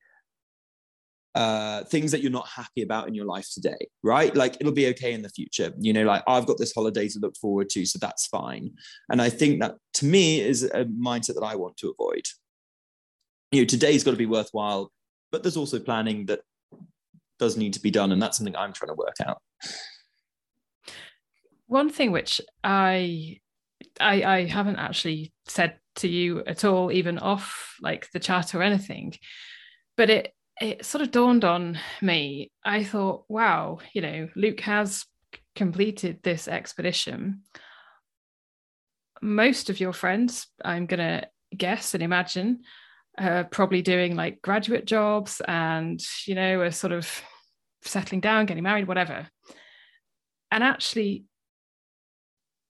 uh, things that you're not happy about in your life today, right? Like it'll be okay in the future. You know, like I've got this holiday to look forward to, so that's fine. And I think that to me is a mindset that I want to avoid. You know, today's got to be worthwhile, but there's also planning that does need to be done, and that's something I'm trying to work out. One thing which I I, I haven't actually said to you at all, even off like the chat or anything, but it it sort of dawned on me. I thought, wow, you know, Luke has completed this expedition. Most of your friends, I'm going to guess and imagine, are probably doing like graduate jobs and, you know, are sort of settling down, getting married, whatever. And actually,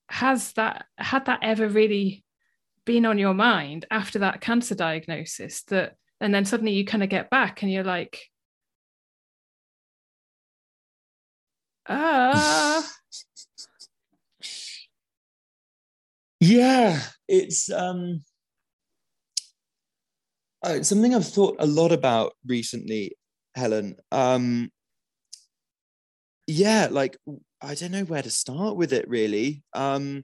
has that had that ever really been on your mind after that cancer diagnosis that and then suddenly you kind of get back and you're like ah yeah it's um uh, something i've thought a lot about recently helen. Um yeah like i don't know where to start with it really. Um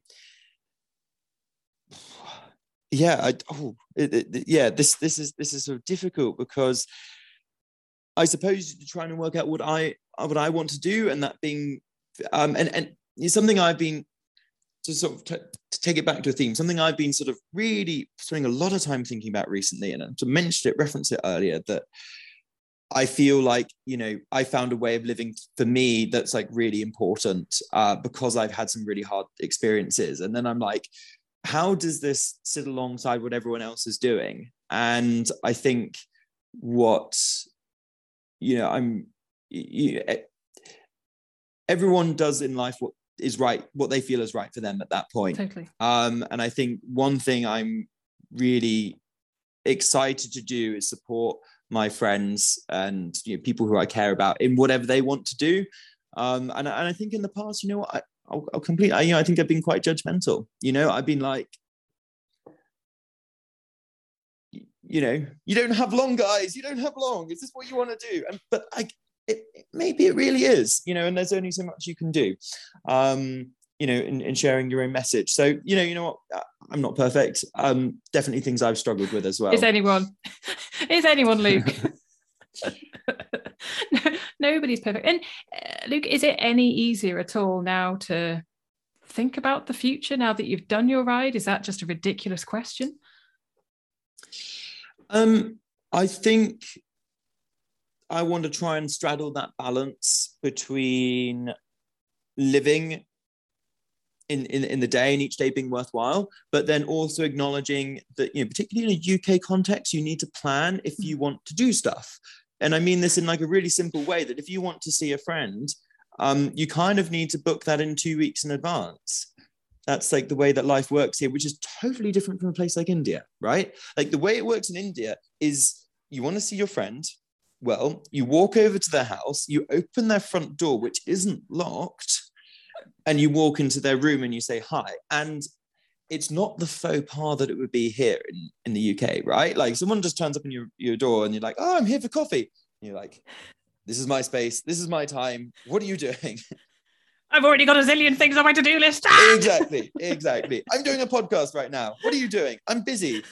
yeah I, oh it, it, yeah this this is this is sort of difficult because i suppose trying to work out what i what i want to do and that being um and and it's something i've been to sort of t- to take it back to a theme something i've been sort of really spending a lot of time thinking about recently and to mention it reference it earlier that I feel like you know I found a way of living for me that's like really important uh, because I've had some really hard experiences, and then I'm like, how does this sit alongside what everyone else is doing? And I think what, you know, I'm, you, everyone does in life what is right, what they feel is right for them at that point. Totally. Um, and I think one thing I'm really excited to do is support my friends and you know, people who I care about in whatever they want to do. Um, and, and I think in the past, you know what, I, I'll, I'll complete, I, you know, I think I've been quite judgmental. You know, I've been like, you know, you don't have long, guys. You don't have long. Is this what you want to do? And but I, it, maybe it really is, you know, and there's only so much you can do, um, you know, in, in sharing your own message. So, you know, you know what, uh, I'm not perfect. Um, definitely things I've struggled with as well. Is anyone? (laughs) Is anyone, Luke? (laughs) (laughs) Nobody's perfect. And uh, Luke, is it any easier at all now to think about the future now that you've done your ride? Is that just a ridiculous question? Um, I think I want to try and straddle that balance between living in, in, in the day and each day being worthwhile, but then also acknowledging that, you know, particularly in a UK context, you need to plan if you want to do stuff. And I mean this in like a really simple way that if you want to see a friend, um, you kind of need to book that in two weeks in advance. That's like the way that life works here, which is totally different from a place like India, right? Like the way it works in India is you want to see your friend. Well, you walk over to their house, you open their front door, which isn't locked, and you walk into their room and you say hi. And it's not the faux pas that it would be here in, in the UK, right? Like someone just turns up in your, your door and you're like, oh, I'm here for coffee. And you're like, this is my space. This is my time. What are you doing? (laughs) I've already got a zillion things on my to-do list. Ah! exactly, exactly. I'm doing a podcast right now. What are you doing? I'm busy.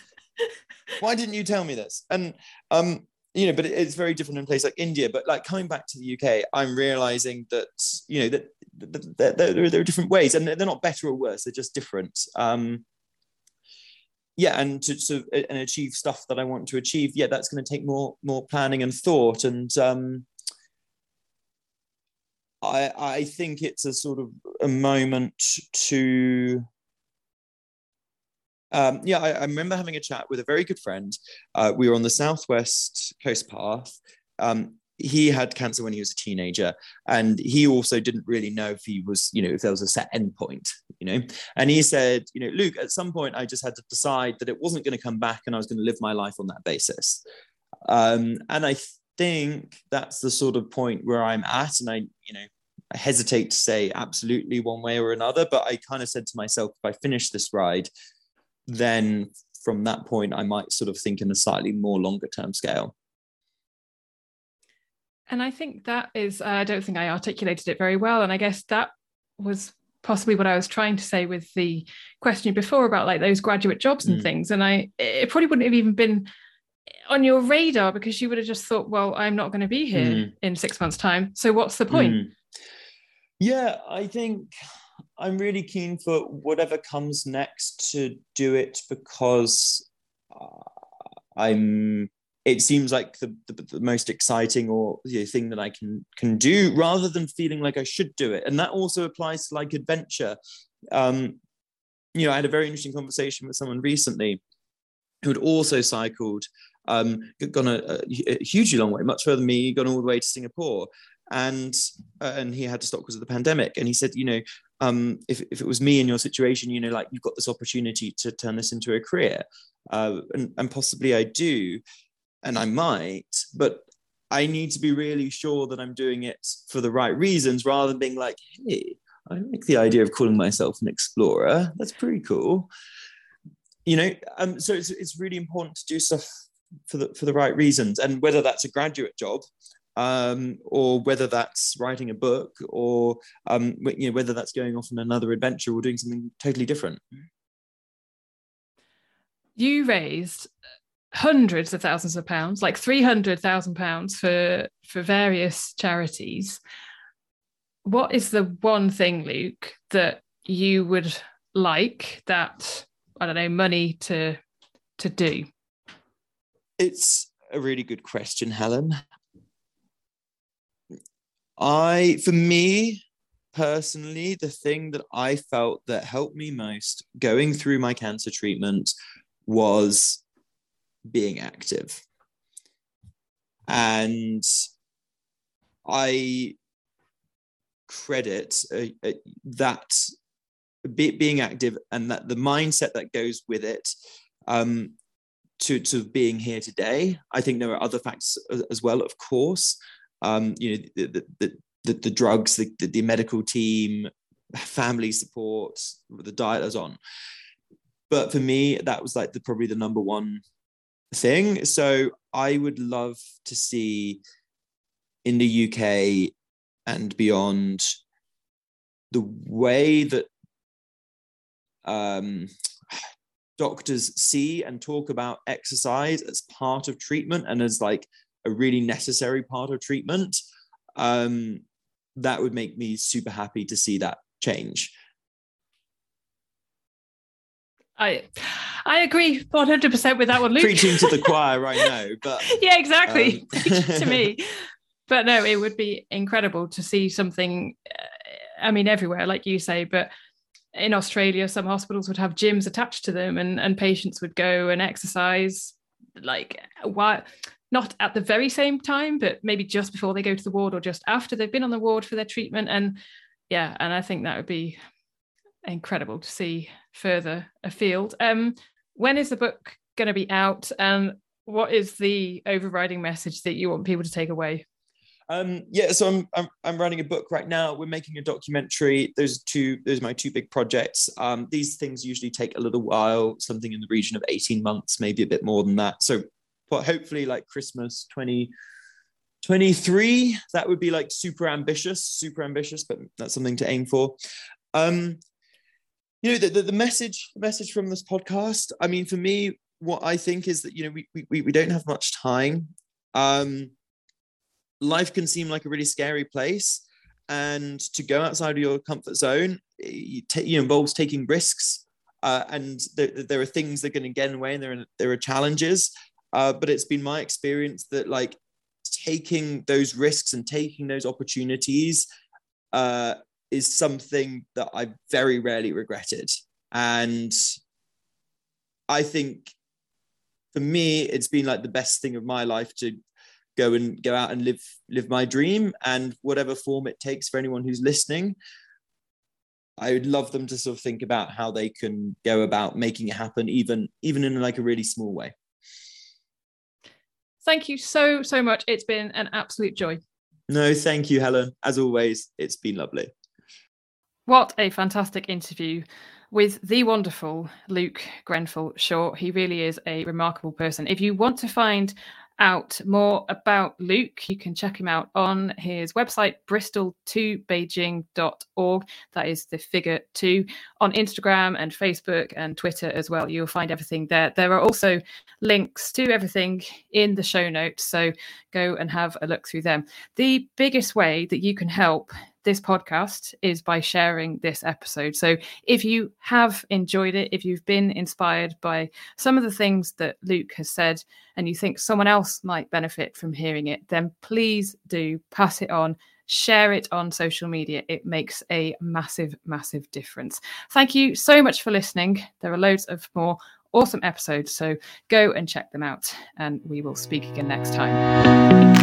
Why didn't you tell me this? And um, you know, but it's very different in a place like India. But like coming back to the UK, I'm realizing that you know that, that there, there are different ways, and they're not better or worse. They're just different. Um, yeah, and to of and achieve stuff that I want to achieve, yeah, that's going to take more more planning and thought. And um, I, I think it's a sort of a moment to um, yeah, I, I, remember having a chat with a very good friend. Uh, we were on the Southwest Coast Path. Um, he had cancer when he was a teenager, and he also didn't really know if he was, you know, if there was a set endpoint, you know. And he said, you know, Luke, at some point I just had to decide that it wasn't going to come back, and I was going to live my life on that basis. Um, and I think that's the sort of point where I'm at, and I, you know, I hesitate to say absolutely one way or another, but I kind of said to myself, if I finish this ride, then from that point, I might sort of think in a slightly more longer term scale. And I think that is, uh, I don't think I articulated it very well. And I guess that was possibly what I was trying to say with the question before about like those graduate jobs and mm. things. And I, it probably wouldn't have even been on your radar because you would have just thought, well, I'm not going to be here mm. in six months' time. So what's the point? Mm. Yeah, I think I'm really keen for whatever comes next to do it because uh, I'm. It seems like the, the, the most exciting or the know, thing that I can can do, rather than feeling like I should do it. And that also applies to like adventure. Um, you know, I had a very interesting conversation with someone recently who had also cycled, um, gone a, a, hugely long way, much further than me, gone all the way to Singapore, and uh, and he had to stop because of the pandemic and he said you know um, if, if it was me in your situation you know like you've got this opportunity to turn this into a career uh, and, and possibly i do and i might but i need to be really sure that i'm doing it for the right reasons rather than being like hey i like the idea of calling myself an explorer. That's pretty cool. You know um, so it's, it's really important to do stuff for the for the right reasons. And whether that's a graduate job um, or whether that's writing a book or um, you know, whether that's going off on another adventure or doing something totally different. You raised hundreds of thousands of pounds, like three hundred thousand pounds for for various charities. What is the one thing, Luke, that you would like that I don't know money to to do? It's a really good question, Helen. I, for me personally, the thing that I felt that helped me most going through my cancer treatment was being active. And I credit uh, uh, that be, being active and that the mindset that goes with it um, to, to being here today. I think there are other factors as well, of course. Um, you know, the, the, the, the drugs, the, the, the, medical team, family support, the diet is on. But for me, that was like the probably the number one thing. So I would love to see in the UK and beyond the way that um, doctors see and talk about exercise as part of treatment and as like a really necessary part of treatment um, that would make me super happy to see that change I I agree 100% with that one, Luke. Preaching to the (laughs) choir right now, but yeah, exactly. Um... (laughs) to me. (laughs) But no, it would be incredible to see something. Uh, I mean, everywhere, like you say, but in Australia, some hospitals would have gyms attached to them, and and patients would go and exercise. Like, why? Not at the very same time, but maybe just before they go to the ward or just after they've been on the ward for their treatment. And yeah, and I think that would be incredible to see further afield. Um, when is the book going to be out, and what is the overriding message that you want people to take away? Um, yeah, so I'm, I'm I'm writing a book right now. We're making a documentary. Those two, those are my two big projects. Um, these things usually take a little while, something in the region of 18 months, maybe a bit more than that. So, but hopefully, like Christmas 2023, that would be like super ambitious, super ambitious, but that's something to aim for. Um, you know, the, the, the message, the message from this podcast. I mean, for me, what I think is that you know we we we don't have much time. Um, life can seem like a really scary place and to go outside of your comfort zone you, you involves taking risks uh, and there, there, are things that are going to get in the way and there are, there are challenges uh, but it's been my experience that like taking those risks and taking those opportunities uh, is something that i very rarely regretted. And i think for me it's been like the best thing of my life to go and go out and live live my dream. And whatever form it takes for anyone who's listening i would love them to sort of think about how they can go about making it happen even even in like a really small way. Thank you so so much. It's been an absolute joy. No thank you helen. As always it's been lovely what a fantastic interview with the wonderful Luke Grenfell Shaw. He really is a remarkable person. If you want to find out more about Luke, you can check him out on his website, bristol2beijing.org. That is the figure two on Instagram and Facebook and Twitter as well. You'll find everything there. There are also links to everything in the show notes. So go and have a look through them. The biggest way that you can help this podcast is by sharing this episode. So if you have enjoyed it, if you've been inspired by some of the things that Luke has said, and you think someone else might benefit from hearing it, then please do pass it on. Share it on social media. It makes a massive, massive difference. Thank you so much for listening. There are loads of more awesome episodes. So go and check them out, and we will speak again next time.